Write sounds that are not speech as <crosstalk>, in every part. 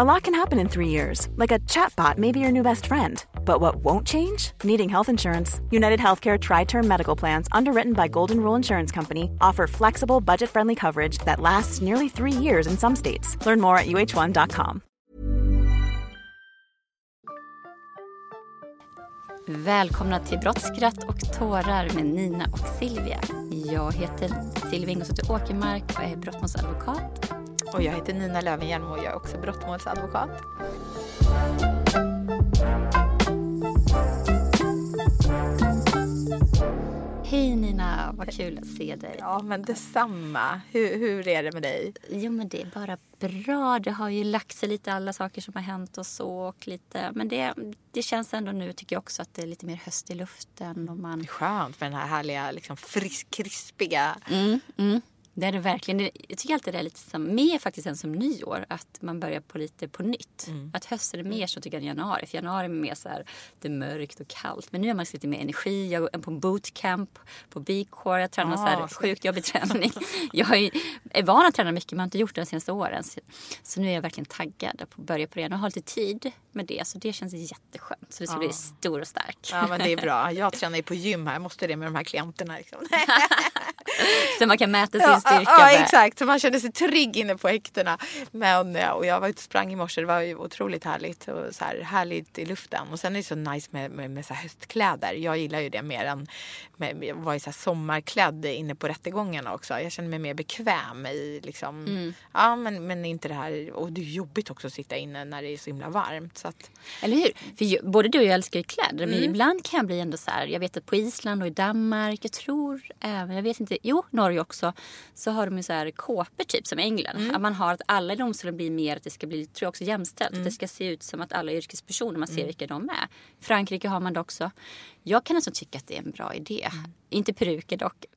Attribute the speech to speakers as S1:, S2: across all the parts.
S1: A lot can happen in three years, like a chatbot may be your new best friend. But what won't change? Needing health insurance. United Healthcare Tri Term Medical Plans, underwritten by Golden Rule Insurance Company, offer flexible, budget friendly coverage that lasts nearly three years in some states. Learn more at uh1.com.
S2: Välkomna till Brott, skratt och tårar med Nina och Silvia. Jag heter Silvia Ingelsdotter Åkermark och är brottmålsadvokat.
S3: Och jag heter Nina Lövenhjelm och jag är också brottmålsadvokat.
S2: Hej Nina, vad kul att se dig.
S3: Ja, men detsamma. Hur, hur är det med dig?
S2: Jo men det är bara bra. Det har ju lagt sig lite alla saker som har hänt och så. Och lite, men det, det känns ändå nu tycker jag också att det är lite mer höst i luften. Och man...
S3: Skönt med den här härliga liksom frisk, krispiga
S2: Mm, mm. Det är det verkligen. Jag tycker alltid det är lite som, mer faktiskt än som nyår. Att man börjar på lite på nytt.
S3: Mm.
S2: Att hösten är mer så tycker jag än januari. För januari är mer så här, det är mörkt och kallt. Men nu har man lite mer energi. Jag går på en bootcamp på B-core. Jag tränar så här
S3: Ah,
S2: sjukt jobbig träning. <laughs> jag är, är van att träna mycket men har inte gjort det de senaste åren. Så, så nu är jag verkligen taggad på att börja på det. Nu har jag lite tid med det. Så det känns jätteskönt. Så det ska bli stor och stark.
S3: Ja, men det är bra. <laughs> Jag tränar ju på gym här. Jag måste det med de här klienterna. Liksom. <laughs> <laughs>
S2: så man kan mäta sin
S3: Ja,
S2: styrka.
S3: ja,
S2: med-
S3: exakt. Så man känner sig trygg inne på häktena. Men, och jag var ute och sprang i morse. Det var ju otroligt härligt. Och så här, härligt i luften. Och sen är det så nice med, med, med så höstkläder. Jag gillar ju det mer än med, jag var ju så här sommarklädd inne på rättegångarna också. Jag känner mig mer bekväm i liksom.
S2: Mm.
S3: Ja, men, men inte det här. Och det är jobbigt också att sitta inne när det är så himla varmt. Så att,
S2: Eller hur? För både du och jag älskar ju kläder. Men
S3: Mm.
S2: ibland kan jag bli ändå så här. Jag vet att på Island och i Danmark. Jag tror även, jag vet inte. Jo, Norge också. Så har de ju så här kåpor typ som England.
S3: Mm.
S2: Att man har att alla i domstolen blir mer att det ska bli, tror jag också jämställt.
S3: Mm.
S2: Det ska se ut som att alla yrkespersoner. Man ser vilka de är. Frankrike har man det också. Jag kan nästan tycka att det är en bra idé.
S3: Mm.
S2: Inte peruker dock. <laughs>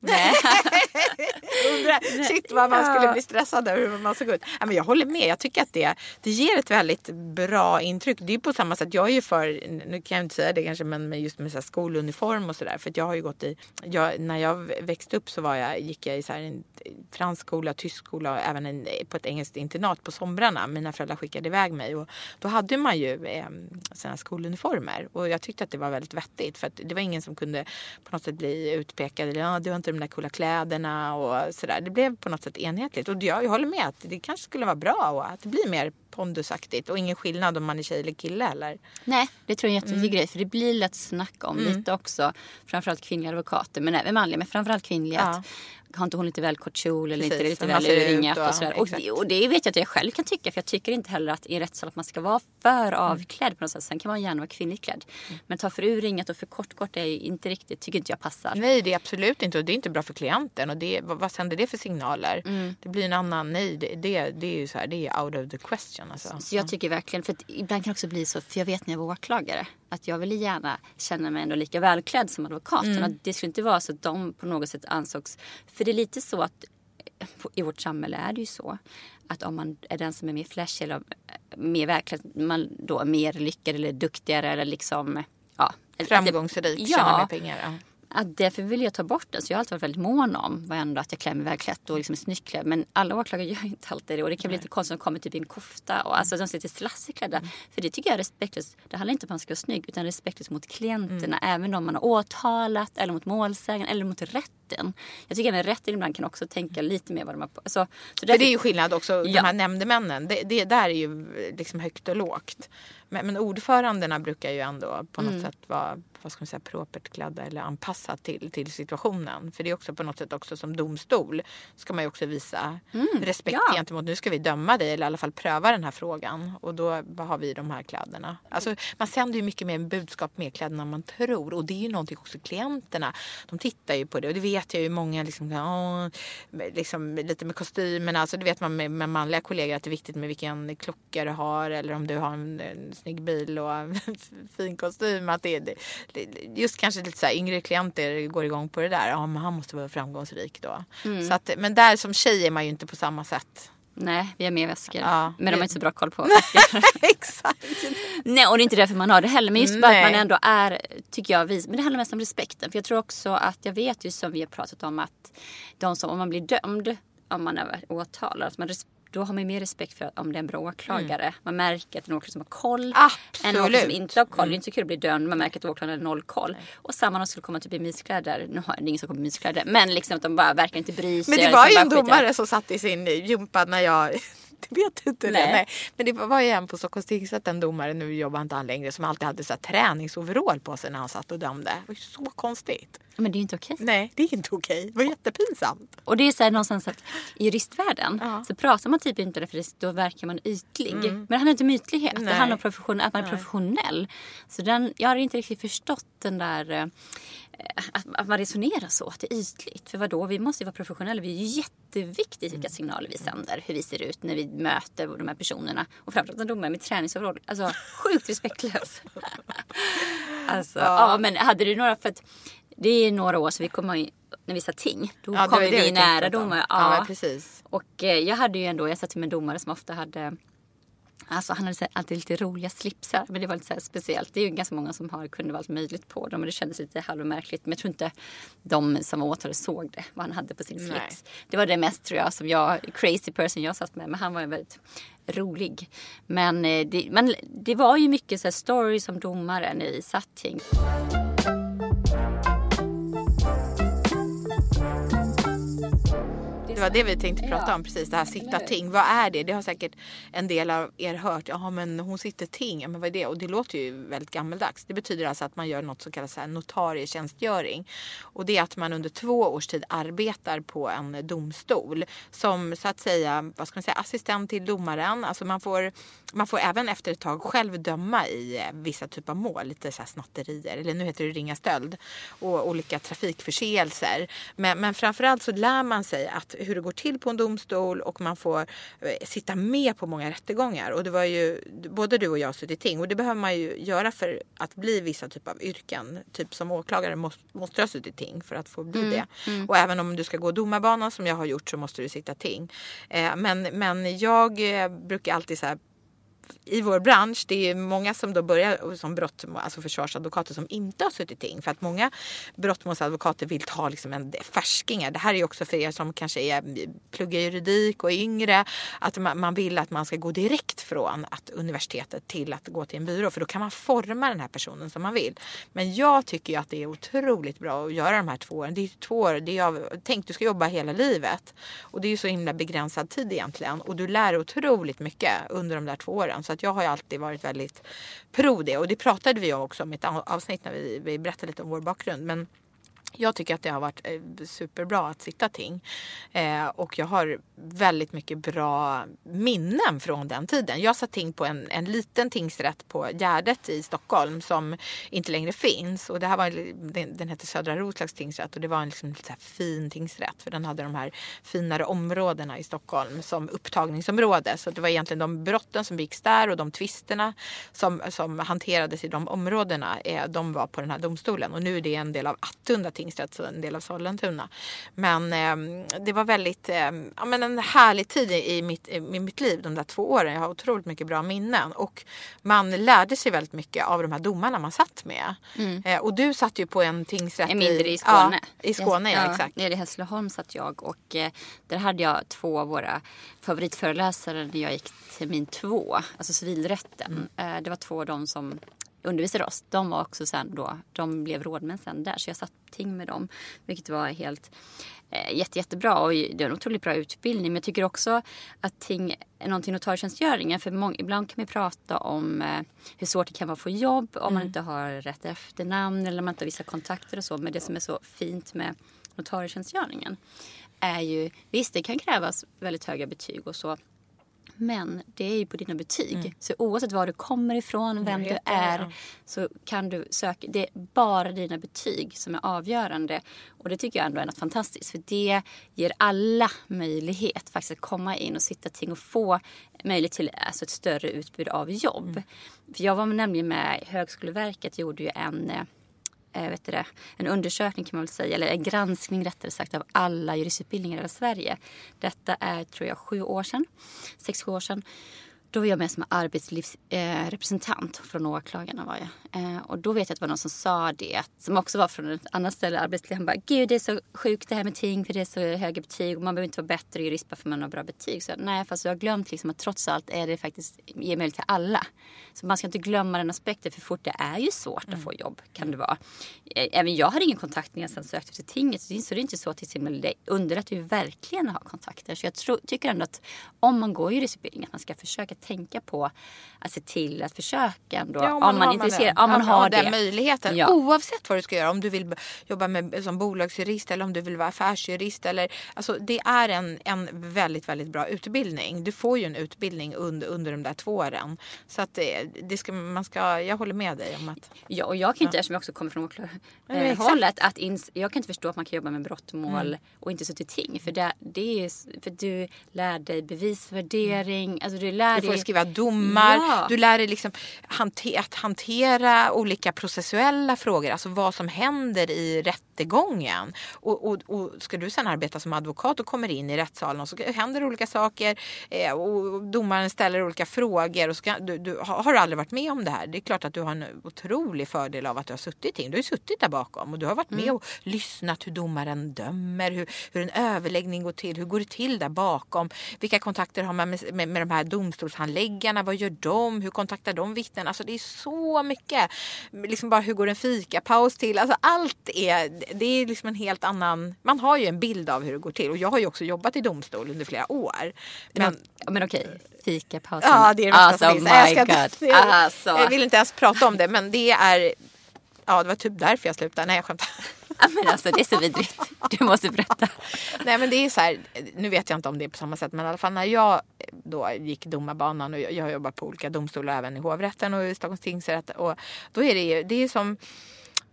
S2: <laughs>
S3: Undrar, shit vad man skulle bli stressad över hur man såg ut. Ja, men jag håller med. Jag tycker att det, det ger ett väldigt bra intryck. Det är på samma sätt. Jag är ju för, nu kan jag inte säga det kanske, men med just med så skoluniform och sådär. För jag har ju gått i, jag, när jag växte upp så var jag, gick jag i så här en fransk skola, tysk skola och även en, på ett engelskt internat på somrarna. Mina föräldrar skickade iväg mig och då hade man ju eh, såna skoluniformer. Och jag tyckte att det var väldigt vettigt. För att det var ingen som kunde på något sätt bli utpekad. Eller, ja, du har inte de där coola kläderna och sådär. Det blev på något sätt enhetligt. Och jag, jag håller med att det kanske skulle vara bra och att det blir mer pondusaktigt. Och ingen skillnad om man är tjej eller kille heller.
S2: Nej, det tror jag är en jätteviktig grej. För det blir lätt snack om lite också. Framförallt kvinnliga advokater, men även manliga. Men framförallt kvinnliga.
S3: Ja.
S2: Har inte hon lite väl kort kjol eller
S3: Precis,
S2: inte lite väl urringat
S3: och-
S2: och sådär. Och, det- och det vet jag att jag själv kan tycka. För jag tycker inte heller att i en rättssal att man ska vara för
S3: Mm.
S2: avklädd på något sätt. Sen kan man gärna vara kvinnligt klädd. Men ta för urringat och för kort kort är inte riktigt, tycker inte jag passar.
S3: Nej, det är absolut inte. Och det är inte bra för klienten. Och det, vad, vad sänder det för signaler? Det blir en annan, nej, det, det, det är ju så här, det är out of the question. Alltså.
S2: Så jag tycker verkligen, för ibland kan det också bli så, för jag vet när jag var åklagare, att jag ville gärna känna mig ändå lika välklädd som advokaten. Att det skulle inte vara så att de på något sätt ansågs, för det är lite så att eh, i vårt samhälle är det ju så att om man är den som är mer flashig eller eh, mer välklädd, man då är mer lyckad eller duktigare eller liksom, ja. att det-
S3: Framgångsrik,
S2: Ja.
S3: tjäna mer pengar. Ja.
S2: Att därför vill jag ta bort den. Så jag har alltid varit väldigt mån om var ändå att jag klär mig välklätt och liksom är snyggt klädd. Men alla åklagare <laughs> gör inte alltid det. Och det kan bli lite konstigt om de kommer typ i en kofta. Och alltså de lite slassigt klädda. För det tycker jag är respektlöst. Det handlar inte om att man ska vara snygg utan respektlöst mot klienterna. Även om man har åtalat eller mot målsägaren eller mot rätten. Jag tycker att rätten ibland kan också tänka lite mer vad de har på. Alltså, så
S3: För det är ju skillnad också,
S2: Ja.
S3: de här nämndemännen. Det, det där är ju liksom högt och lågt. Men, men ordförandena brukar ju ändå på något
S2: Mm.
S3: sätt vara vad ska man säga, propert klädda eller anpassat till, till situationen. För det är också på något sätt också som domstol ska man ju också visa respekt
S2: Mm. ja.
S3: gentemot nu ska vi döma dig eller i alla fall pröva den här frågan. Och då har vi de här kläderna. Alltså, man sänder ju mycket mer budskap med kläderna än man tror. Och det är ju någonting också klienterna. De tittar ju på det och det vet jag ju många liksom, åh, liksom lite med kostymerna. Alltså det vet man med, med manliga kollegor att det är viktigt med vilken klocka du har eller om du har en snygg bil och <laughs> fin kostym. Att det, det, just kanske lite så här yngre klienter går igång på det där. Ja, men han måste vara framgångsrik då.
S2: Mm.
S3: Så att, men där som tjej är man ju inte på samma sätt.
S2: Nej, vi har mer väskor.
S3: Ja.
S2: Men de har inte så bra koll på <laughs> väskor. <laughs>
S3: Exakt.
S2: Nej, och det är inte därför man har det heller. Men just bara att man ändå är, tycker jag, vis. Men det handlar mest om respekten. För jag tror också att, jag vet ju som vi har pratat om att de som, om man blir dömd, om man är åtalad, att man då har man mer respekt för om det är en bra åklagare. Man märker att det är en åklagare som har koll. En åklagare som
S3: Absolut.
S2: inte har koll. Det är inte så kul att bli dömd. Man märker att åklagaren har noll koll. Och samma de skulle komma typ i myskläder. Nu har det är ingen som kommer i myskläder. Men liksom att de bara verkar inte bry sig.
S3: Men det var
S2: som
S3: ju en domare som satt i sin jumpa när jag <laughs> vet inte det.
S2: Nej.
S3: Nej. Men det var ju en på Stockholms tingsrätt, en domare, nu jobbar inte han längre, som alltid hade så här träningsoverall på sig när han satt och dömde. Det var ju så konstigt.
S2: Men det är ju inte okej.
S3: Nej, det är inte okej. Det var jättepinsamt.
S2: Och det är så här någonstans att i juristvärlden
S3: Ja.
S2: så pratar man typ inte det för det- då verkar man ytlig. Men det handlar inte om ytlighet. Det
S3: Nej.
S2: handlar om profession, att man är professionell. Så den, jag har inte riktigt förstått den där eh, att, att man resonerar så, att det är ytligt. För vadå, vi måste ju vara professionella. Vi är ju jätteviktigt vilka signaler vi sänder. Hur vi ser ut när vi möter de här personerna. Och framförallt en domare med träningsoverall. Alltså <laughs> sjukt respektlös. <laughs> alltså, ja. men hade du några, för att det är några år så vi kommer ju, när vi sa ting, då
S3: Ja,
S2: kommer vi nära domare.
S3: Ja, men precis.
S2: Och eh, jag hade ju ändå, jag satt med domare som ofta hade Alltså han hade alltid lite roliga slipsar. Men det var lite speciellt. Det är ju ganska många som har, kunde vara allt möjligt på dem. Och det kändes lite halvmärkligt. Men jag tror inte de som var åtalade såg det. Vad han hade på sin
S3: Nej.
S2: slips. Det var det mest tror jag som jag, crazy person jag satt med. Men han var ju väldigt rolig. Men eh, det, men det var ju mycket så här stories om domaren i Satting.
S3: Var det vi tänkte prata om precis, det här sitta ting. Vad är det? Det har säkert en del av er hört. Ja men hon sitter ting, ja, men vad är det? Och det låter ju väldigt gammeldags. Det betyder alltså att man gör något som kallas notarietjänstgöring. Och det är att man under två års tid arbetar på en domstol. Som så att säga, vad ska man säga, assistent till domaren. Alltså man får, man får även efter ett tag själv döma i eh, vissa typer av mål. Lite så här snatterier, eller nu heter det ringa stöld. Och olika trafikförseelser. Men, men framförallt så lär man sig att hur det går till på en domstol och man får eh, sitta med på många rättegångar. Och det var ju, både du och jag har suttit ting och det behöver man ju göra för att bli vissa typer av yrken. Typ som åklagare måste, måste du ha suttit ting för att få bli det. Och även om du ska gå domarbanan som jag har gjort så måste du sitta ting. Eh, men, men jag eh, brukar alltid så här i vår bransch, det är många som då börjar som brott, alltså försvarsadvokater som inte har suttit ting. För att många brottmålsadvokater vill ta liksom en färskingar. Det här är ju också för er som kanske är, pluggar juridik och är yngre. Att man, man vill att man ska gå direkt från att universitetet till att gå till en byrå. För då kan man forma den här personen som man vill. Men jag tycker ju att det är otroligt bra att göra de här två åren. Det är ju två år, det är av, tänk du ska jobba hela livet. Och det är ju så himla begränsad tid egentligen. Och du lär otroligt mycket under de där två åren. Så att jag har ju alltid varit väldigt pro det. Och det pratade vi också om i ett avsnitt när vi, vi berättade lite om vår bakgrund. Men jag tycker att det har varit eh, superbra att sitta ting. Eh, och jag har väldigt mycket bra minnen från den tiden. Jag satt ting på en, en liten tingsrätt på Gärdet i Stockholm som inte längre finns. Och det här var, den, den hette Södra Roslags tingsrätt och det var en liksom lite så här fin tingsrätt. För den hade de här finare områdena i Stockholm som upptagningsområde. Så det var egentligen de brotten som begicks där och de tvisterna som, som hanterades i de områdena. Eh, de var på den här domstolen. Och nu är det en del av Attunda tingsrätt, så en del av Sollentuna. Men eh, det var väldigt, eh, ja, men en härlig tid i mitt, i mitt liv de där två åren. Jag har otroligt mycket bra minnen. Och man lärde sig väldigt mycket av de här domarna man satt med. Eh, och du satt ju på en tingsrätt
S2: En mindre i Skåne.
S3: Ja, I Skåne, ja, exakt.
S2: Nere i Hässleholm satt jag och eh, där hade jag två av våra favoritföreläsare när jag gick termin två, alltså civilrätten.
S3: Mm.
S2: Eh, det var två av dem som undervisade oss, de var också sen då, de blev rådmän sen där. Så jag satt ting med dem, vilket var helt eh, jätte, jättebra och det är en otroligt bra utbildning. Men jag tycker också att ting är någonting notarietjänstgöringen. För många, ibland kan man prata om eh, hur svårt det kan vara att få jobb om man inte har rätt efternamn eller om man inte har vissa kontakter och så. Men det som är så fint med notarietjänstgöringen är ju, visst det kan krävas väldigt höga betyg och så. Men det är ju på dina betyg. Så oavsett var du kommer ifrån, vem du är,
S3: ja.
S2: så kan du söka. Det är bara dina betyg som är avgörande. Och det tycker jag ändå är något fantastiskt. För det ger alla möjlighet faktiskt att komma in och sitta ting och få möjlighet till alltså ett större utbud av jobb. För jag var nämligen med Högskoleverket gjorde ju en eh, Eh, vet det, en undersökning kan man väl säga, eller en granskning rättare sagt av alla juristutbildningar i Sverige. Detta är tror jag sju år sedan, sex, sju år sedan. Då var jag med som arbetslivsrepresentant eh, från åklagarna var jag. Eh, och då vet jag att det var någon som sa det, att, som också var från ett annat ställe, arbetsliv. Han bara, gud det är så sjukt det här med ting för det är så höga betyg och man behöver inte vara bättre jurist bara för man har bra betyg. Så nej, fast jag har glömt liksom att trots allt är det faktiskt, ger möjlighet till alla. Så man ska inte glömma den aspekten för fort det är ju svårt att få jobb, kan det vara. Eh, Även jag hade ingen kontakt när jag sen sökte till tinget, så det är inte så att det underlättar ju verkligen att ha kontakter. Så jag tror, tycker ändå att om man går juristutbildning att man ska försöka tänka på att se till att försöka ändå,
S3: Ja,
S2: om man, är
S3: har
S2: intresserad,
S3: det.
S2: om man
S3: Ja,
S2: har
S3: den
S2: det.
S3: möjligheten.
S2: Ja.
S3: Oavsett vad du ska göra. Om du vill jobba med, som bolagsjurist eller om du vill vara affärsjurist. Eller, alltså, det är en, en väldigt, väldigt bra utbildning. Du får ju en utbildning under, under de där två åren. Så att det, det ska, man ska, jag håller med dig om att...
S2: Ja, och jag kan inte, eftersom jag också kommer från
S3: Ja,
S2: åklagarhållet, att ins- jag kan inte förstå att man kan jobba med brottmål
S3: Mm.
S2: och inte sitta i ting. För, det, det är, för du lär dig bevisvärdering, alltså du lär
S3: får
S2: dig...
S3: skriva domar,
S2: Ja.
S3: du lär dig liksom hante- att hantera olika processuella frågor, alltså vad som händer i rättegången. Och, och, och ska du sen arbeta som advokat och kommer in i rättssalen och så händer olika saker eh, och domaren ställer olika frågor. Och så kan, du, du, har du aldrig varit med om det här? Det är klart att du har en otrolig fördel av att du har suttit i ting. Du har suttit där bakom och du har varit med och lyssnat hur domaren dömer, hur, hur en överläggning går till, hur går det till där bakom, vilka kontakter har man med, med, med de här domstolshandläggarna, vad gör de, hur kontaktar de vittnen? Alltså det är så mycket. Liksom bara hur går en fikapaus till? Alltså allt är, det är liksom en helt annan, man har ju en bild av hur det går till och jag har ju också jobbat i domstol under flera år. Men,
S2: Ja, men okej, fikapausen.
S3: Ja, det är det
S2: alltså,
S3: som finns.
S2: my
S3: Jag ska
S2: god.
S3: inte- jag,
S2: Alltså.
S3: jag vill inte ens prata om det men det är Ja det var typ därför jag slutade. Nej jag skämtar.
S2: Ja, men alltså det är så vidrigt. Du måste berätta.
S3: Nej men det är så här, nu vet jag inte om det är på samma sätt men i alla fall när jag då gick domarbanan och jag, jag har jobbat på olika domstolar även i hovrätten och i Stockholms tingsrätt och då är det ju, det är som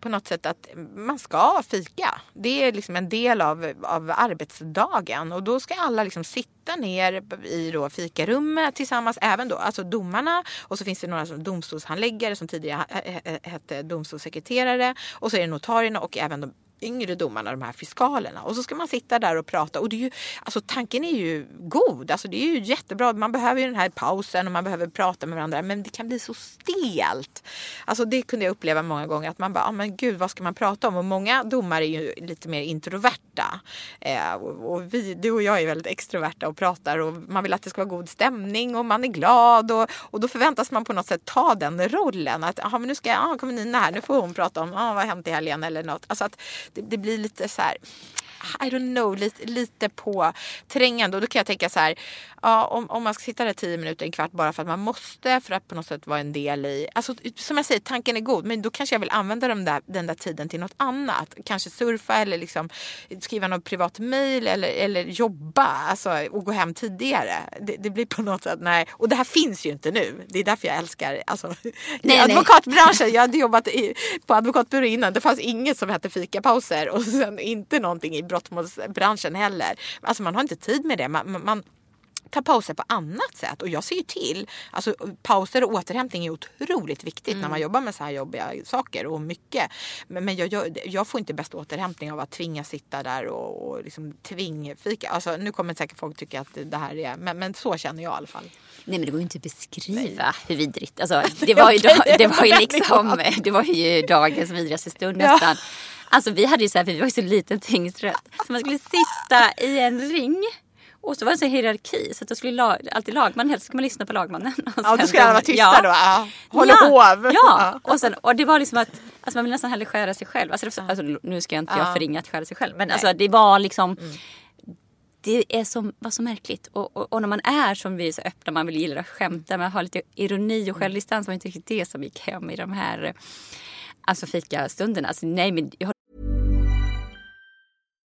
S3: på något sätt att man ska fika. Det är liksom en del av, av arbetsdagen. Och då ska alla liksom sitta ner i då fikarummet tillsammans, även då alltså domarna. Och så finns det några som domstolshandläggare som tidigare hette domstolssekreterare. Och så är det notarierna och även de yngre domarna, de här fiskalerna. Och så ska man sitta där och prata. Och det är ju, alltså tanken är ju god. Alltså det är ju jättebra. Man behöver ju den här pausen och man behöver prata med varandra. Men det kan bli så stelt. Alltså det kunde jag uppleva många gånger. Att man bara, ah, men gud vad ska man prata om? Och många domare är ju lite mer introverta. Eh, och och vi, du och jag är väldigt extroverta och pratar. Och man vill att det ska vara god stämning och man är glad. Och, och då förväntas man på något sätt ta den rollen. Att ah, men nu ska ah, kommer Nina här. Nu får hon prata om ah, vad har hänt i helgen eller något. Alltså att det, det blir lite så här i don't know, lite, lite på trängande. Och då kan jag tänka så här, ja, om, om man ska sitta där tio minuter, en kvart bara för att man måste, för att på något sätt vara en del i... Alltså, som jag säger, tanken är god, men då kanske jag vill använda den där, den där tiden till något annat. Kanske surfa eller liksom skriva något privat mail eller, eller jobba alltså, och gå hem tidigare. Det, det blir på något sätt, nej. Och det här finns ju inte nu. Det är därför jag älskar alltså, <laughs>
S2: nej.
S3: advokatbranschen. Jag hade jobbat i, på advokatbyrå innan. Det fanns inget som hette fikapauser och sen inte någonting i brottmålsbranschen heller. Alltså man har inte tid med det. Man, man, tar pauser på annat sätt och jag ser ju till. Alltså pauser och återhämtning är otroligt viktigt när man jobbar med så här jobbiga saker och mycket. Men, men jag, jag, jag får inte bäst återhämtning av att tvinga sitta där och, och liksom tvingfika. Alltså nu kommer säkert folk tycka att det här är, men, men så känner jag i alla fall.
S2: Nej men det går ju inte att beskriva hur vidrigt. Alltså, <laughs> det, var ju, det var ju liksom, det var ju dagens vidrigaste stund
S3: Ja.
S2: Alltså vi hade ju så här, för vi var ju så liten tingsrätt. Så man skulle sitta i en ring Och så var det en sån hierarki så att då skulle lag, alltid lagmannen, helst ska man lyssna på lagmannen.
S3: Ja, då skulle alla vara tysta då. Ja. Hålla
S2: ja,
S3: hov.
S2: Ja, och, sen, och det var liksom att alltså man vill nästan hellre skära sig själv. Alltså, det, alltså, nu ska jag inte jag förringa att skära sig själv men alltså, det var liksom
S3: Mm.
S2: det är så, var så märkligt. Och, och, och när man är som vi är så öppna, man vill gilla att skämta, man har lite ironi och självdistans. var inte riktigt det som gick hem i de här eh, alltså fikastunderna. Alltså, nej, men jag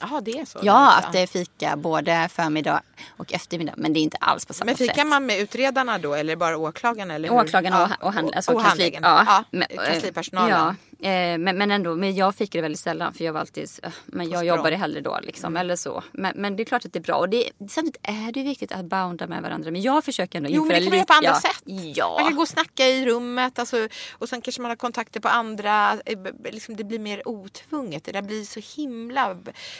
S3: Jaha, det är så.
S2: Ja, att det är fika både förmiddag och eftermiddag. Men det är inte alls på samma
S3: Men
S2: sätt.
S3: fikar man med utredarna då eller bara åklagarna? Eller hur?
S2: Åklagarna och, och, hand, alltså
S3: och handläggarna? Ja,
S2: men-
S3: kanslipersonalen?
S2: Ja, eh, men, men ändå, men jag fikade väldigt sällan för jag var alltid, eh, men jag jobbade hellre då liksom, eller så. Men, men det är klart att det är bra och det, samtidigt är det viktigt att bounda med varandra. Men jag försöker ändå
S3: Jo, men det kan man göra på andra
S2: ja,
S3: sätt.
S2: Ja.
S3: Man kan gå och snacka i rummet alltså, och sen kanske man har kontakter på andra. eh, Liksom, det blir mer otvunget. Det där blir så himla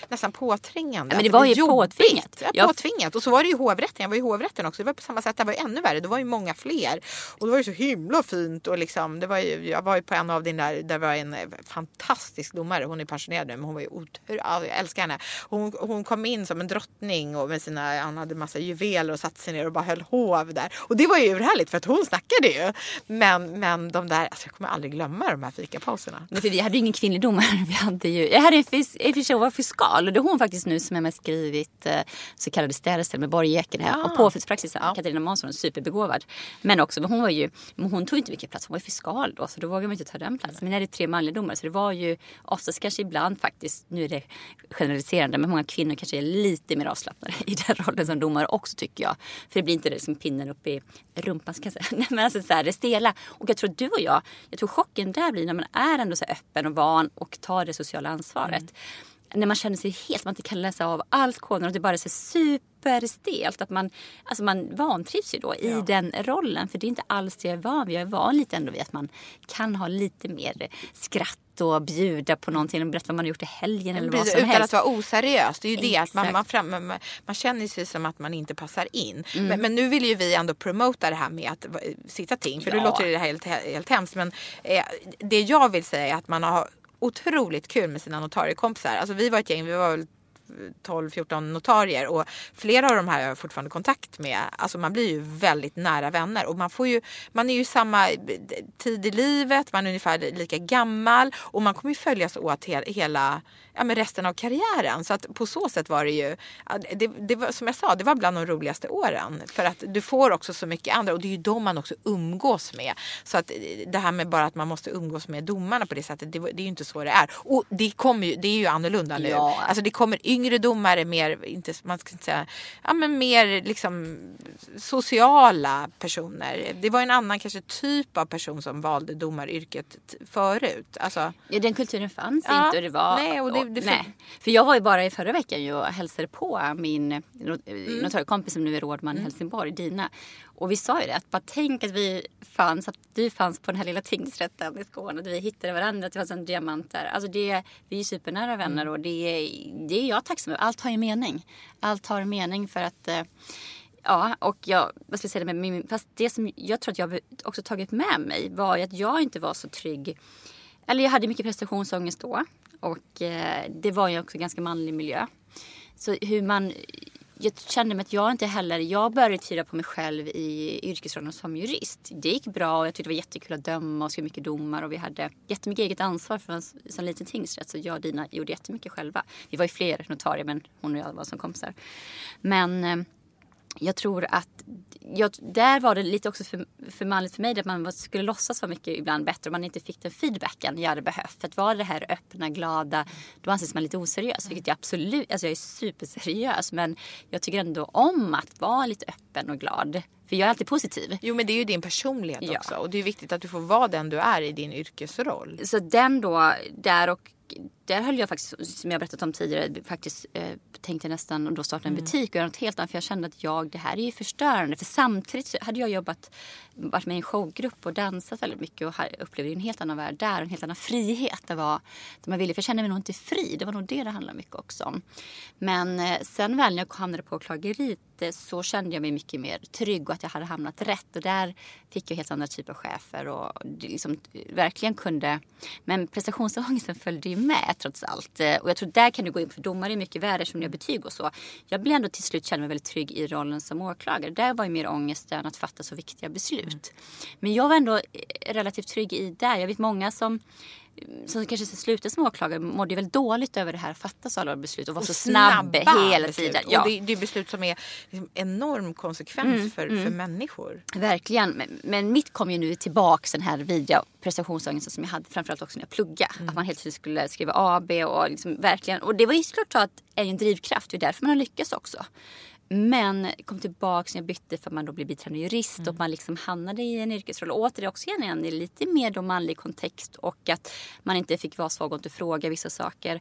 S3: nästan påträngande.
S2: Men det var ju
S3: jobbigt.
S2: påtvingat.
S3: Ja, påtvingat. Och så var det ju hovrätten. Jag var i hovrätten också. Det var på samma sätt. Det var ju ännu värre. Det var ju många fler. Och det var ju så himla fint. Och liksom, det var ju, jag var ju på en av din där. Där var en eh, fantastisk domare. Hon är pensionerad nu men hon var ju otroligt. Ja, jag älskar henne. Hon, hon kom in som en drottning och med sina, han hade massa juveler och satte sig ner och bara höll hov där. Och det var ju urhärligt för att hon snackade ju. Men, men de där, alltså jag kommer aldrig glömma de här fikapauserna.
S2: Nej, för vi hade ju ingen kvinnlig domare. <laughs> Vi hade ju, jag hade en var fiskal och det är hon faktiskt nu som är med skrivit eh, så kallade städställ med Borg Ekenhem
S3: Ja.
S2: och påföljdspraxisen.
S3: Ja.
S2: Katarina Månsson, superbegåvad. Men också, men hon var ju, hon tog inte mycket plats. Hon var ju fiskal då så då vågade man inte ta den platsen. Men när det tre manliga domare så det var ju oftast kanske ibland faktiskt, nu är det generaliserande, men många kvinnor kanske är lite mer avslappnade <laughs> i den rollen som domare också tycker jag. För det blir inte det som pinnen upp i rumpan ska jag säga. <laughs> Nej, men alltså så här, det stela. Och jag tror att du och jag, jag tror chocken där blir när man är ändå så öppen och van och tar det sociala ansvaret. Mm. När man känner sig helt, man inte kan läsa av alls koden och det bara är så superstelt. Att man, alltså man vantrivs ju då i den rollen. För det är inte alls det jag är van vid. Jag är van lite ändå vid att man kan ha lite mer skratt och bjuda på någonting och berätta vad man har gjort i helgen eller vad
S3: Precis,
S2: som
S3: utan
S2: helst.
S3: att vara oseriös. Det är ju det att man,
S2: Exakt.
S3: man, fram, man, man känner sig som att man inte passar in.
S2: Mm.
S3: Men, men nu vill ju vi ändå promota det här med att sitta ting. För
S2: Ja.
S3: då låter det här helt, helt hemskt. Men eh, det jag vill säga är att man har otroligt kul med sina notariekompisar. Alltså vi var ett gäng, vi var väl 12-14 notarier och flera av de här har jag fortfarande kontakt med. Alltså man blir ju väldigt nära vänner och man får ju, man är ju samma tid i livet, man är ungefär lika gammal och man kommer ju följas åt he hela, ja men resten av karriären. Så att på så sätt var det ju, det, det var, som jag sa, det var bland de roligaste åren. För att du får också så mycket andra och det är ju de man också umgås med. Så att det här med bara att man måste umgås med domarna på det sättet, det, det är ju inte så det är. Och det kommer ju, det är ju annorlunda nu.
S2: Ja.
S3: Alltså det kommer yngre domare, mer, inte, man ska inte säga, ja men mer liksom sociala personer. Det var en annan kanske typ av person som valde domaryrket förut. Alltså,
S2: Ja, den kulturen fanns
S3: Ja,
S2: inte. Och det var,
S3: nej, och det- det-
S2: nej. För jag var ju bara i förra veckan ju och hälsade på min
S3: Mm.
S2: notariekompis som nu är rådman i Helsingborg, Dina. Och vi sa ju det, att bara tänk att vi fanns, att du fanns på den här lilla tingsrätten i Skåne. Att vi hittade varandra, att det var en diamant där. Alltså det, vi är supernära vänner
S3: Mm.
S2: och det, det är jag tacksam över. Allt har ju mening. Allt har mening för att eh, Ja, och jag, vad ska jag säga, med min, fast det som jag tror att jag också tagit med mig var ju att jag inte var så trygg. Eller jag hade mycket prestationsångest då och eh, det var ju också ganska manlig miljö. Så hur man, jag kände mig att jag inte heller, jag började tyda på mig själv i yrkesrollen som jurist. Det gick bra och jag tyckte det var jättekul att döma och skriva mycket domar och vi hade jättemycket eget ansvar för en sån liten tingsrätt. Så jag och Dina gjorde jättemycket själva. Vi var ju fler notarier men hon och jag var som kompisar. Men eh, jag tror att jag, där var det lite också för, för manligt för mig att man skulle låtsas vara mycket ibland bättre om man inte fick den feedbacken jag hade behövt. För att vara det här öppna, glada, då anses man lite oseriös. Vilket jag absolut, alltså jag är superseriös men jag tycker ändå om att vara lite öppen och glad. För jag är alltid positiv.
S3: jo men det är ju din personlighet
S2: Ja.
S3: också och det är viktigt att du får vara den du är i din yrkesroll.
S2: Så den då, där och där höll jag faktiskt, som jag berättat om tidigare, faktiskt eh, tänkte nästan då starta en butik och göra något helt annat. För jag kände att jag, det här är ju förstörande. För samtidigt hade jag jobbat, varit med i en showgrupp och dansat väldigt mycket och upplevde en helt annan värld där. En helt annan frihet. Det var, det man ville. För jag kände mig nog inte fri. Det var nog det det handlade mycket också om. Men eh, sen väl när jag hamnade på åklageriet eh, så kände jag mig mycket mer trygg och att jag hade hamnat rätt. Och där fick jag helt andra typer av chefer och liksom eh, verkligen kunde. Men prestationsångesten följde ju med trots allt. Eh, Och jag tror där kan du gå in för domare är mycket värre som gör betyg och så. Jag blev ändå till slut känna mig väldigt trygg i rollen som åklagare. Där var ju mer ångest än att fatta så viktiga beslut. Men jag var ändå eh, relativt trygg i där. Jag vet många som som kanske ska sluta som åklagare mådde väldigt dåligt över det här att fatta så alla beslut och vara så snabb hela tiden.
S3: Och det, det är beslut som är liksom enorm konsekvens
S2: Mm,
S3: för, för människor.
S2: Verkligen. Men, men mitt kom ju nu tillbaks den här vidriga prestationsångesten som jag hade framförallt också när jag pluggade.
S3: Mm.
S2: Att man helt tiden skulle skriva AB och liksom verkligen. Och det var ju såklart så att är en drivkraft. Det är därför man har lyckats också. Men kom tillbaks när jag bytte för att man då blev biträdande jurist
S3: Mm.
S2: och man liksom hamnade i en yrkesroll. Och återigen också igen i lite mer då manlig kontext och att man inte fick vara svag och inte fråga vissa saker.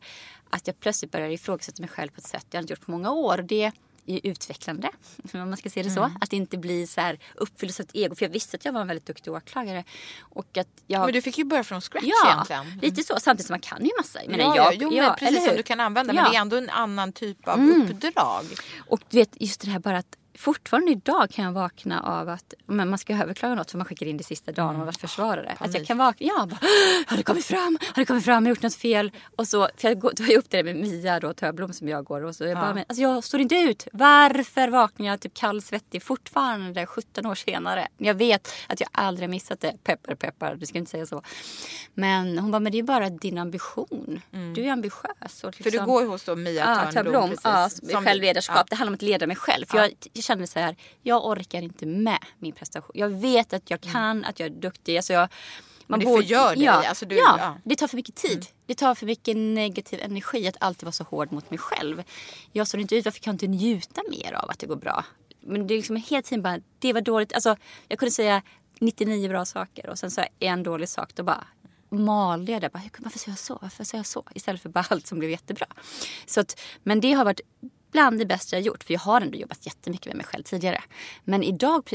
S2: Att jag plötsligt började ifrågasätta mig själv på ett sätt jag inte gjort på många år. Det utvecklande, <laughs> om man ska se det så.
S3: Mm.
S2: Att inte bli så här uppfylld av ett ego. För jag visste att jag var en väldigt duktig åklagare. Och att jag...
S3: Men du fick ju börja från scratch
S2: ja,
S3: egentligen.
S2: lite så. Samtidigt som man kan ju massa.
S3: Ja,
S2: jag,
S3: ja, jo,
S2: ja,
S3: men precis som du kan använda.
S2: Ja.
S3: Men det är ändå en annan typ av
S2: Mm.
S3: uppdrag.
S2: Och du vet just det här bara att fortfarande idag kan jag vakna av att men man ska överklaga något för man skickar in det sista dagen och man har varit försvarare. Att jag kan vakna, ja bara, har det kommit fram? Har det kommit fram? Har jag gjort något fel? Och så, för jag tar ju upp det med Mia då, Töblom som jag går och så jag bara, men, alltså jag står inte ut. Varför vaknar jag typ kallsvettig fortfarande 17 år senare? Jag vet att jag aldrig missat det. Peppar peppar, du ska inte säga så. Men hon bara, men det är bara din ambition. Du är ambitiös. Och
S3: För du
S2: liksom-
S3: går ju hos då Mia
S2: Ja,
S3: Törnblom.
S2: Törnblom.
S3: precis,
S2: Ja,
S3: som-
S2: självledarskap.
S3: ja.
S2: Det handlar om att leda mig själv. För
S3: Ja.
S2: jag, jag kände så här, jag orkar inte med min prestation. Jag vet att jag kan, att jag är duktig. Alltså jag,
S3: Men det förgör dig,
S2: Ja,
S3: alltså du-
S2: ja,
S3: ja. Mm.
S2: det tar för mycket tid. Det tar för mycket negativ energi att alltid vara så hård mot mig själv. Jag står inte ut, varför kan jag inte njuta mer av att det går bra? Men det är liksom hela tiden bara, det var dåligt. Alltså, jag kunde säga 99 bra saker och sen så en dålig sak. Då bara malde jag där. Bara, varför sa jag så? Varför sa jag så? Istället för bara allt som blev jättebra. Så att, men det har varit bland det bästa jag gjort. För jag har ändå jobbat jättemycket med mig själv tidigare. Men idag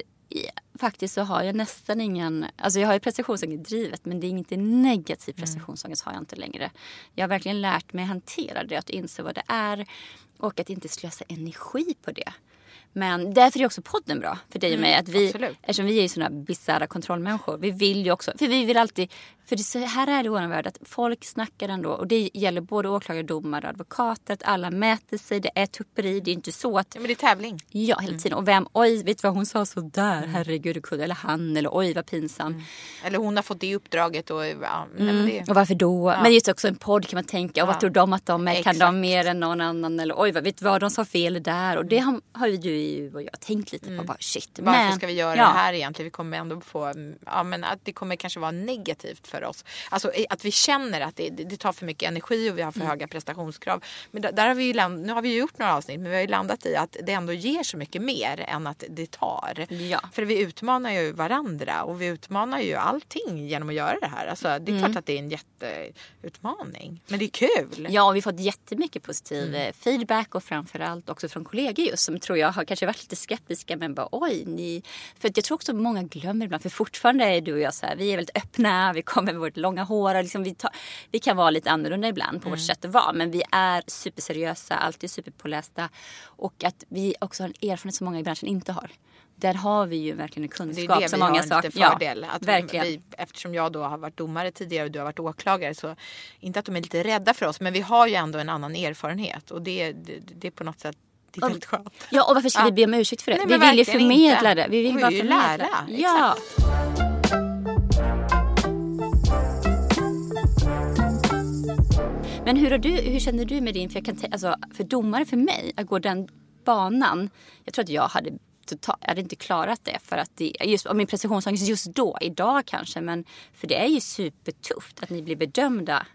S2: faktiskt så har jag nästan ingen, alltså jag har ju prestationsångest drivet men det är inte negativ prestationsångest har jag inte längre. Jag har verkligen lärt mig hantera det, att inse vad det är och att inte slösa energi på det. Men därför är också podden bra för dig och mig. Att vi, eftersom vi är sådana bisarra kontrollmänniskor. Vi vill ju också, för vi vill alltid, för det, så här är det i vår värld att folk snackar ändå. Och det gäller både åklagare, domare och advokater. Att alla mäter sig, det är tupperi. Det är inte så att
S3: Ja, men det är tävling.
S2: Ja, hela tiden. Och vem, oj, vet du vad hon sa så där? Herregud, hur kunde Eller han, eller oj vad pinsam.
S3: Eller hon har fått det uppdraget och ja, men det,
S2: Och varför då? Men just också en podd kan man tänka, och vad
S3: Ja.
S2: tror de att de är? Kan de mer än någon annan? Eller oj, vad, vet du vad, de sa fel där. Och det har, har ju du och jag tänkt lite på. Bara, shit.
S3: Varför
S2: men,
S3: ska vi göra
S2: ja.
S3: det här egentligen? Vi kommer ändå få, ja men att det kommer kanske vara negativt för oss. Alltså att vi känner att det, det tar för mycket energi och vi har för
S2: Mm.
S3: höga prestationskrav. Men där, där har vi ju land, nu har vi ju gjort några avsnitt men vi har ju landat i att det ändå ger så mycket mer än att det tar.
S2: Ja.
S3: För vi utmanar ju varandra och vi utmanar ju allting genom att göra det här. Alltså, det är
S2: Mm.
S3: klart att det är en jätteutmaning. Men det är kul.
S2: Ja, och vi har fått jättemycket positiv
S3: Mm.
S2: eh, feedback och framförallt också från kollegor just som tror jag har kanske varit lite skeptiska men bara oj, ni... För jag tror också många glömmer ibland för fortfarande är du och jag så här, vi är väldigt öppna, vi kommer <laughs> med vårt långa hår och liksom vi, tar, vi kan vara lite annorlunda ibland på
S3: Mm.
S2: vårt sätt att vara men vi är superseriösa, alltid superpålästa och att vi också har en erfarenhet som många i branschen inte har. Där har vi ju verkligen en
S3: Det är
S2: kunskap
S3: det vi
S2: många
S3: har en
S2: saknar.
S3: liten fördel. att
S2: verkligen.
S3: Vi, eftersom jag då har varit domare tidigare och du har varit åklagare så inte att de är lite rädda för oss men vi har ju ändå en annan erfarenhet och det, det, det är på något sätt det är väldigt skönt.
S2: Ja, och varför ska
S3: Ja.
S2: vi be om ursäkt för det?
S3: Nej,
S2: vi vill ju förmedla
S3: inte.
S2: det. Vi vill
S3: vi
S2: bara
S3: vill ju
S2: förmedla.
S3: lära,
S2: Ja. Men hur, har du, hur känner du med din, för, jag kan alltså, för domare för mig, att gå den banan. Jag tror att jag hade, total, jag hade inte klarat det för att det, just min prestationsångest just då, idag kanske. Men för det är ju supertufft att ni blir bedömda.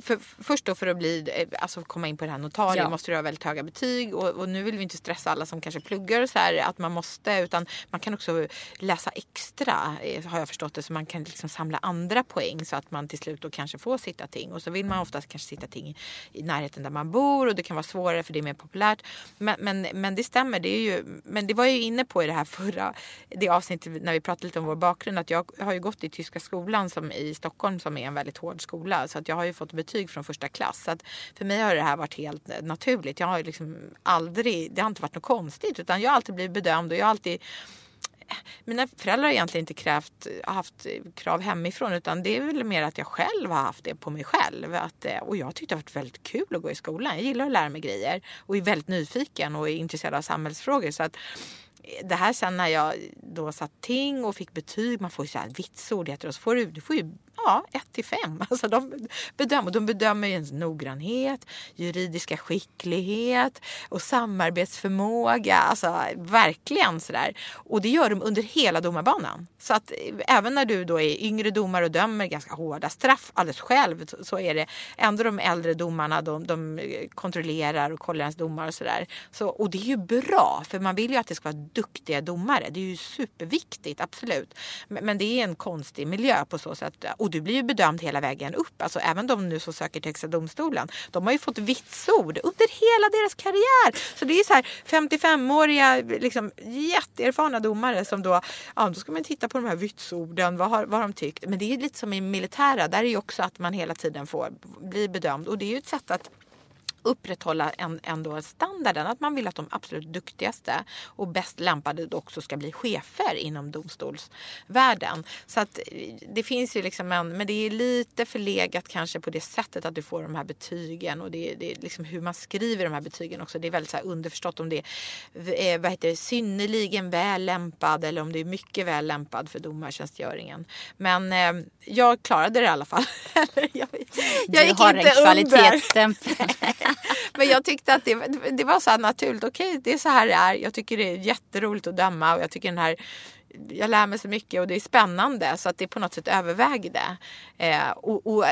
S3: För, först då för att bli, eh, alltså komma in på det här notariet
S2: Ja.
S3: måste du ha väldigt höga betyg och, och nu vill vi inte stressa alla som kanske pluggar så här att man måste utan man kan också läsa extra eh, har jag förstått det så man kan liksom samla andra poäng så att man till slut då kanske får sitta ting och så vill man oftast kanske sitta ting i, i närheten där man bor och det kan vara svårare för det är mer populärt. Men, men, men det stämmer, det är ju, men det var jag ju inne på i det här förra det avsnittet när vi pratade lite om vår bakgrund att jag har ju gått i tyska skolan som i Stockholm som är en väldigt hård skola så att jag har ju fått fått betyg från första klass. Så att för mig har det här varit helt eh, naturligt. Jag har liksom aldrig, det har inte varit något konstigt utan jag har alltid blivit bedömd och jag har alltid eh, mina föräldrar har egentligen inte krävt, eh, haft krav hemifrån utan det är väl mer att jag själv har haft det på mig själv. Att, och jag tyckte det har varit väldigt kul att gå i skolan. Jag gillar att lära mig grejer och är väldigt nyfiken och är intresserad av samhällsfrågor. Så att det här sen när jag då satt ting och fick betyg, man får ju så här vitsord heter det, och så får du, du får ju ja, 1 till 5. <laughs> Alltså de bedömer, de bedömer ju ens noggrannhet, juridiska skicklighet och samarbetsförmåga. Alltså verkligen sådär. Och det gör de under hela domarbanan. Så att eh, även när du då är yngre domare och dömer ganska hårda straff alldeles själv så- är det ändå de äldre domarna de, de eh, kontrollerar och kollar ens domar och sådär. Så, och det är ju bra för man vill ju att det ska vara duktiga domare. Det är ju superviktigt, absolut. Men, men det är en konstig miljö på så sätt. Och och du blir ju bedömd hela vägen upp. Alltså även de nu som söker till Högsta domstolen. De har ju fått vitsord under hela deras karriär. Så det är så här 55-åriga liksom, jätteerfarna domare som då, ja då ska man titta på de här vitsorden. Vad har, vad har de tyckt? Men det är lite som i militära. Där är ju också att man hela tiden får bli bedömd. Och det är ju ett sätt att upprätthålla en, ändå standarden. Att man vill att de absolut duktigaste och bäst lämpade också ska bli chefer inom domstolsvärlden. Så att eh, det finns ju liksom en, men det är lite förlegat kanske på det sättet att du får de här betygen och det, det är liksom hur man skriver de här betygen också. Det är väldigt så underförstått om det är eh, vad heter det, synnerligen väl lämpad eller om det är mycket väl lämpad för domartjänstgöringen. Men eh, jag klarade det i alla fall. <laughs> jag, jag
S2: Du
S3: gick
S2: har
S3: inte
S2: en kvalitetsstämpel. <laughs> <laughs>
S3: Men jag tyckte att det, det var så här naturligt. Okej, det är så här det är. Jag tycker det är jätteroligt att döma och jag tycker den här jag lär mig så mycket och det är spännande så att det på något sätt övervägde. Eh, och, och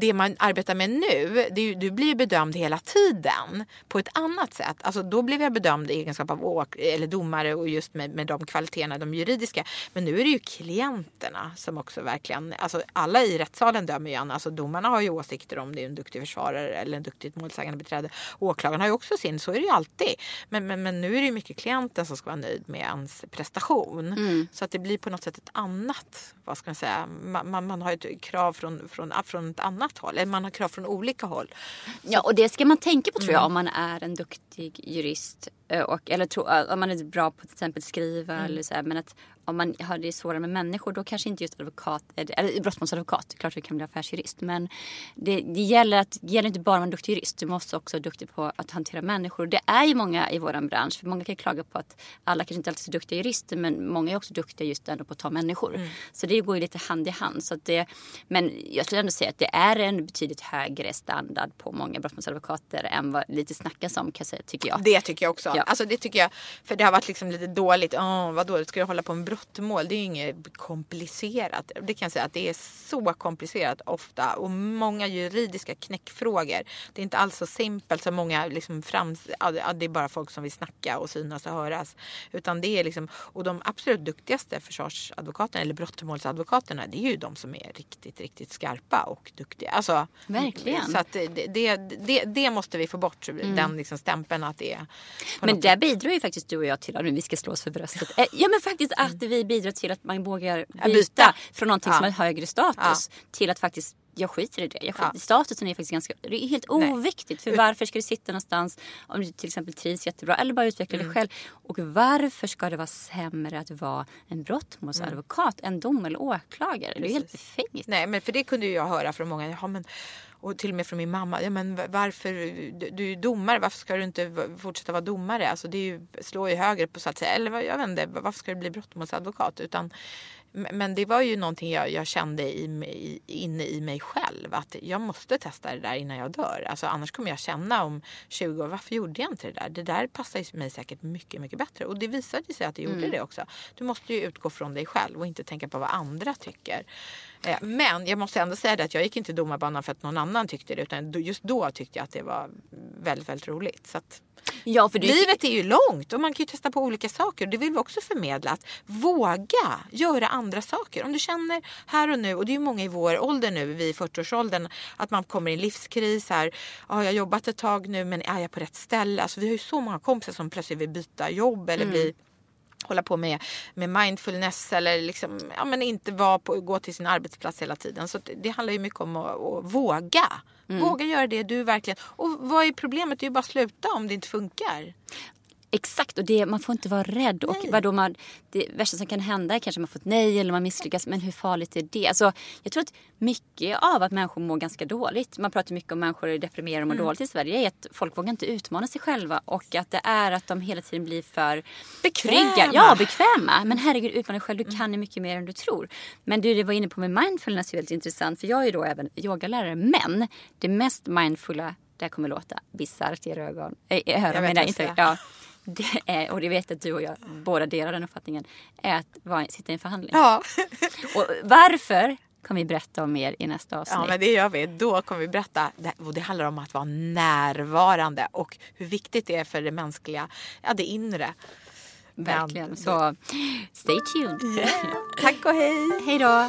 S3: det man arbetar med nu, det du blir bedömd hela tiden på ett annat sätt. Alltså då blev jag bedömd i egenskap av åk, eller domare och just med, med de kvaliteterna, de juridiska. Men nu är det ju klienterna som också verkligen, alltså alla i rättssalen dömer ju. Alltså domarna har ju åsikter om det är en duktig försvarare eller en duktigt målsägande beträde. Åklagaren har ju också sin, så är det ju alltid. Men, men, men nu är det ju mycket klienten som ska vara nöjd med ens prestation. Så att det blir på något sätt ett annat, vad ska man säga, man, man, man har ett krav från, från, från ett annat håll. Eller man har krav från olika håll.
S2: Ja, och det ska man tänka på tror jag
S3: Mm.
S2: om man är en duktig jurist. eh, Och, eller tro, eh, om man är bra på till exempel skriva
S3: Mm.
S2: eller så här, Men att om man har det svårare med människor då kanske inte just advokat, eller brottmålsadvokat, klart du kan bli affärsjurist. Men det, det, gäller att, det gäller inte bara att vara en duktig jurist. Du måste också vara duktig på att hantera människor. Det är ju många i våran bransch. För många kan klaga på att alla kanske inte alltid är så duktiga jurister. Men många är också duktiga just ändå på att ta människor.
S3: Mm.
S2: Så det går ju lite hand i hand. Så det, men jag skulle ändå säga att det är en betydligt högre standard på många brottmålsadvokater än vad lite snackas om kan jag säga, tycker jag.
S3: Det tycker jag också.
S2: Ja.
S3: Alltså det tycker jag, för det har varit liksom lite dåligt. Åh, vad dåligt, ska du hålla på med brottmål? Det är ju inget komplicerat. Det kan jag säga att det är så komplicerat ofta och många juridiska knäckfrågor. Det är inte alls så simpelt som många liksom frams... ja, det- det är bara folk som vill snacka och synas och höras. Utan det är liksom, och de absolut duktigaste försvarsadvokaterna eller brottmålsadvokaterna det är ju de som är riktigt, riktigt skarpa och duktiga. Alltså,
S2: Verkligen.
S3: Så att det, det, det, det måste vi få bort, den liksom stämpeln att det är
S2: Men där bidrar ju faktiskt du och jag till, nu vi ska slå oss för bröstet. Eh, Ja men faktiskt att vi bidrar till att man vågar byta,
S3: byta.
S2: från någonting
S3: Ja.
S2: som har högre status till att faktiskt jag skiter i det. Jag skiter, Statusen är faktiskt ganska, det är helt oviktigt. För varför ska du sitta någonstans om du till exempel trivs jättebra eller bara utveckla
S3: Mm.
S2: dig själv. Och varför ska det vara sämre att vara en brottmålsadvokat än dom eller åklagare? Det är helt befängt.
S3: Nej, men för det kunde ju jag höra från många. Ja, men, och till och med från min mamma. Ja, men varför, du, du är ju domare, varför ska du inte fortsätta vara domare? Alltså det är ju, slår ju högre på så att säga. Eller jag vet inte, varför ska du bli brottmålsadvokat? Utan, men det var ju någonting jag, jag kände i, mig- inne i mig själv. Att jag måste testa det där innan jag dör. Alltså annars kommer jag känna om 20 år, varför gjorde jag inte det där? Det där passar mig säkert mycket, mycket bättre. Och det visade sig att det gjorde det också. Du måste ju utgå från dig själv och inte tänka på vad andra tycker. Eh, Men jag måste ändå säga det att jag gick inte domarbanan för att någon annan tyckte det. Utan just då tyckte jag att det var väldigt, väldigt roligt. Så att,
S2: Ja, för du,
S3: Livet är ju långt och man kan ju testa på olika saker. Det vill vi också förmedla. Att våga göra andra saker. Om du känner här och nu, och det är ju många i vår ålder nu, vi i 40-årsåldern, att man kommer i en livskris här. Ja, jag har jobbat ett tag nu men är jag på rätt ställe? Alltså, vi har ju så många kompisar som plötsligt vill byta jobb eller bli hålla på med, med mindfulness eller liksom, ja, men inte vara på, gå till sin arbetsplats hela tiden. Så det handlar ju mycket om att, att våga. Mm. Våga göra det du verkligen... Och vad är problemet? Det är ju bara att sluta om det inte funkar.
S2: Exakt, och det, man får inte vara rädd. Och vadå man, det värsta som kan hända är kanske att man får ett nej eller man misslyckas. Men hur farligt är det? Alltså, jag tror att mycket av att människor mår ganska dåligt. Man pratar mycket om människor är deprimerade och mår
S3: Mm.
S2: dåligt i Sverige. är att folk vågar inte utmana sig själva. Och att det är att de hela tiden blir för
S3: Bekväma. Mm.
S2: trygga. Ja, bekväma. Men herregud, utmana dig själv. Du kan ju mycket mer än du tror. Men du, det var inne på med mindfulness är väldigt intressant. För jag är ju då även yogalärare. Men det mest mindfulla, det här kommer låta bisarrt i ögon. Äh, öron
S3: vet
S2: menar jag inte.
S3: jag.
S2: Ja. Det är, och det vet att du och jag båda delar den uppfattningen, är att vara, sitta i en förhandling.
S3: Ja.
S2: Och varför kommer vi berätta om mer i nästa avsnitt.
S3: ja, men det gör vi. Då kommer vi berätta. Det, handlar om att vara närvarande och hur viktigt det är för det mänskliga, ja det inre. Men-
S2: Verkligen. Så stay tuned.
S3: Tack och hej!
S2: Hej då!